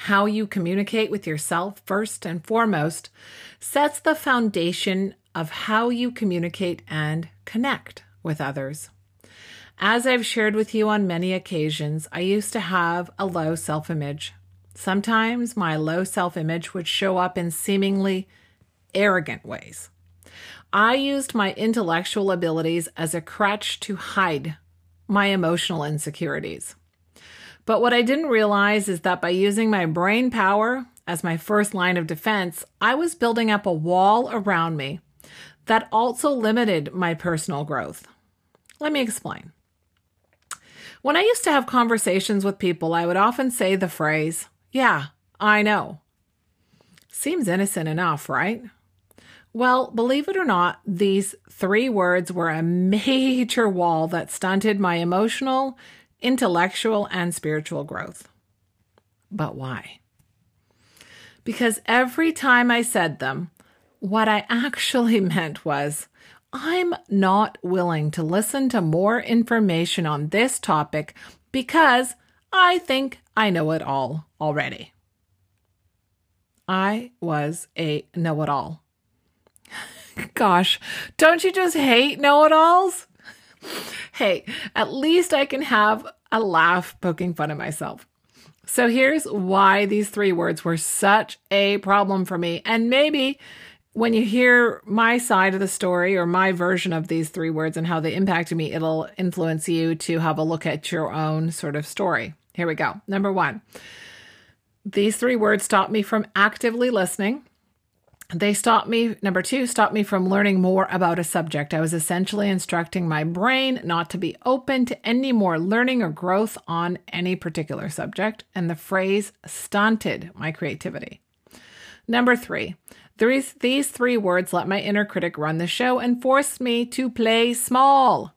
how you communicate with yourself, first and foremost, sets the foundation of how you communicate and connect with others. As I've shared with you on many occasions, I used to have a low self image. Sometimes my low self image would show up in seemingly arrogant ways. I used my intellectual abilities as a crutch to hide my emotional insecurities. But what I didn't realize is that by using my brain power as my first line of defense, I was building up a wall around me that also limited my personal growth. Let me explain. When I used to have conversations with people, I would often say the phrase, Yeah, I know. Seems innocent enough, right? Well, believe it or not, these three words were a major wall that stunted my emotional intellectual and spiritual growth. But why? Because every time I said them, what I actually meant was, I'm not willing to listen to more information on this topic because I think I know it all already. I was a know it all. Gosh, don't you just hate know it alls? Hey, at least I can have a laugh poking fun at myself. So here's why these three words were such a problem for me. And maybe when you hear my side of the story or my version of these three words and how they impacted me, it'll influence you to have a look at your own sort of story. Here we go. Number one, these three words stopped me from actively listening they stopped me, number two, stopped me from learning more about a subject. I was essentially instructing my brain not to be open to any more learning or growth on any particular subject, and the phrase stunted my creativity. Number three, these, these three words let my inner critic run the show and forced me to play small.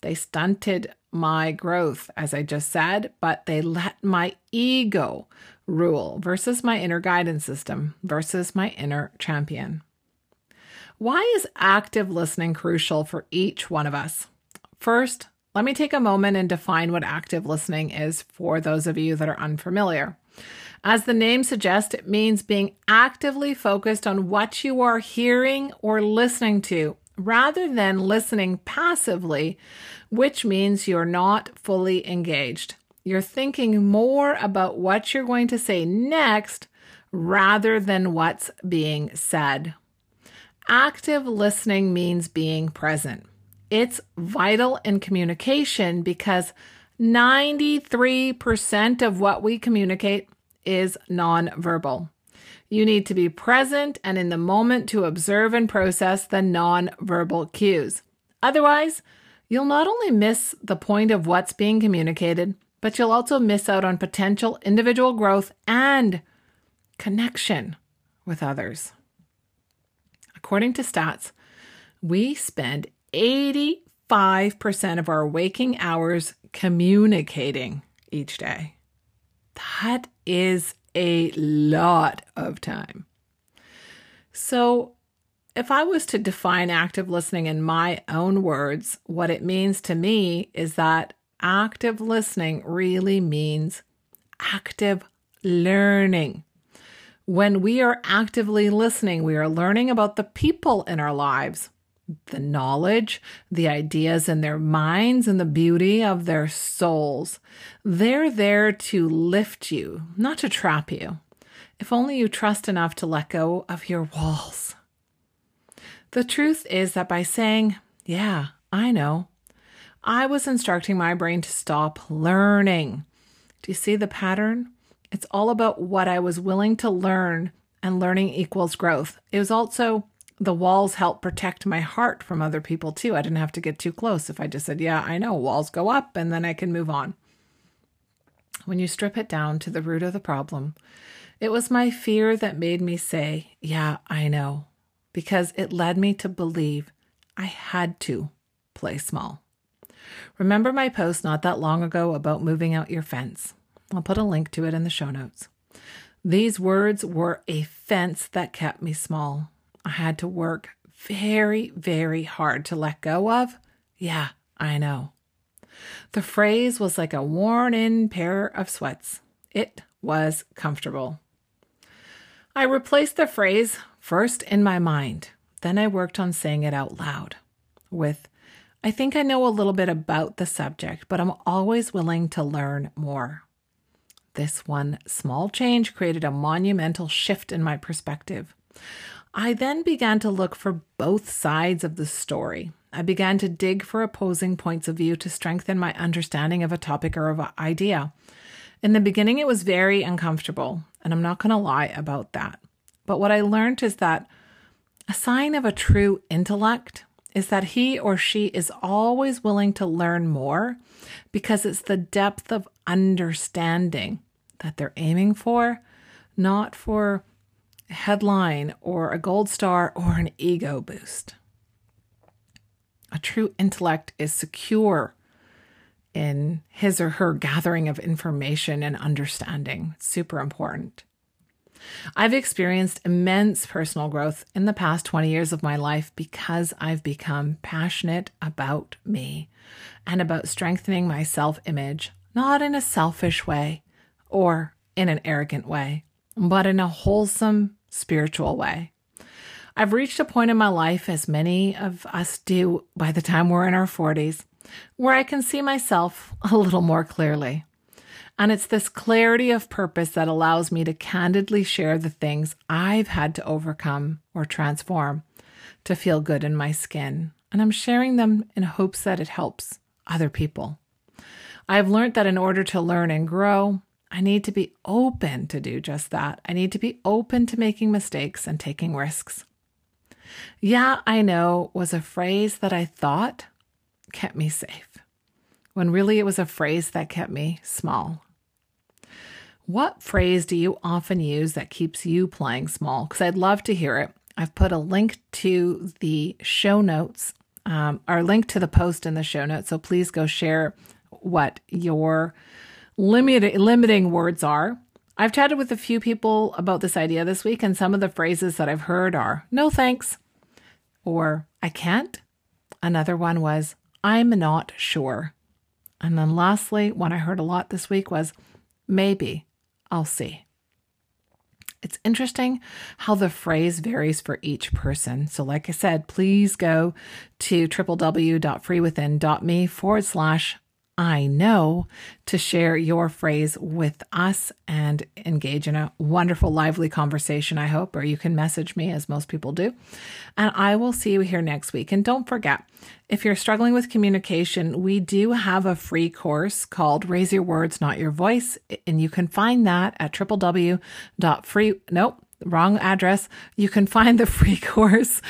They stunted my growth, as I just said, but they let my ego rule versus my inner guidance system versus my inner champion. Why is active listening crucial for each one of us? First, let me take a moment and define what active listening is for those of you that are unfamiliar. As the name suggests, it means being actively focused on what you are hearing or listening to rather than listening passively, which means you're not fully engaged. You're thinking more about what you're going to say next rather than what's being said. Active listening means being present. It's vital in communication because 93% of what we communicate is nonverbal. You need to be present and in the moment to observe and process the nonverbal cues. Otherwise, you'll not only miss the point of what's being communicated, but you'll also miss out on potential individual growth and connection with others. According to stats, we spend 85% of our waking hours communicating each day. That is a lot of time. So, if I was to define active listening in my own words, what it means to me is that active listening really means active learning. When we are actively listening, we are learning about the people in our lives, the knowledge, the ideas in their minds, and the beauty of their souls. They're there to lift you, not to trap you. If only you trust enough to let go of your walls. The truth is that by saying, Yeah, I know, I was instructing my brain to stop learning. Do you see the pattern? It's all about what I was willing to learn, and learning equals growth. It was also the walls help protect my heart from other people too. I didn't have to get too close. If I just said, Yeah, I know, walls go up, and then I can move on. When you strip it down to the root of the problem, It was my fear that made me say, Yeah, I know, because it led me to believe I had to play small. Remember my post not that long ago about moving out your fence? I'll put a link to it in the show notes. These words were a fence that kept me small. I had to work very, very hard to let go of. Yeah, I know. The phrase was like a worn in pair of sweats. It was comfortable. I replaced the phrase first in my mind, then I worked on saying it out loud with, I think I know a little bit about the subject, but I'm always willing to learn more. This one small change created a monumental shift in my perspective. I then began to look for both sides of the story. I began to dig for opposing points of view to strengthen my understanding of a topic or of an idea. In the beginning, it was very uncomfortable, and I'm not going to lie about that. But what I learned is that a sign of a true intellect is that he or she is always willing to learn more because it's the depth of understanding that they're aiming for, not for headline or a gold star or an ego boost. A true intellect is secure in his or her gathering of information and understanding. super important. I've experienced immense personal growth in the past 20 years of my life because I've become passionate about me and about strengthening my self image, not in a selfish way, or in an arrogant way, but in a wholesome spiritual way. I've reached a point in my life, as many of us do by the time we're in our 40s, where I can see myself a little more clearly. And it's this clarity of purpose that allows me to candidly share the things I've had to overcome or transform to feel good in my skin. And I'm sharing them in hopes that it helps other people. I've learned that in order to learn and grow, I need to be open to do just that. I need to be open to making mistakes and taking risks. Yeah, I know was a phrase that I thought kept me safe, when really it was a phrase that kept me small. What phrase do you often use that keeps you playing small? Because I'd love to hear it. I've put a link to the show notes, um, or link to the post in the show notes. So please go share what your limit, limiting words are. I've chatted with a few people about this idea this week, and some of the phrases that I've heard are no thanks, or I can't. Another one was I'm not sure. And then lastly, one I heard a lot this week was maybe I'll see. It's interesting how the phrase varies for each person. So, like I said, please go to www.freewithin.me forward slash I know to share your phrase with us and engage in a wonderful, lively conversation, I hope, or you can message me as most people do. And I will see you here next week. And don't forget, if you're struggling with communication, we do have a free course called Raise Your Words, Not Your Voice. And you can find that at www.free, nope, wrong address. You can find the free course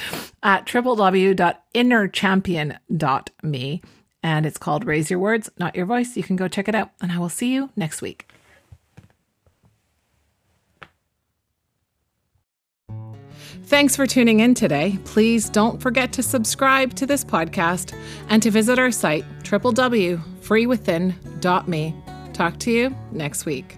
at www.innerchampion.me and it's called Raise Your Words, Not Your Voice. You can go check it out, and I will see you next week. Thanks for tuning in today. Please don't forget to subscribe to this podcast and to visit our site, www.freewithin.me. Talk to you next week.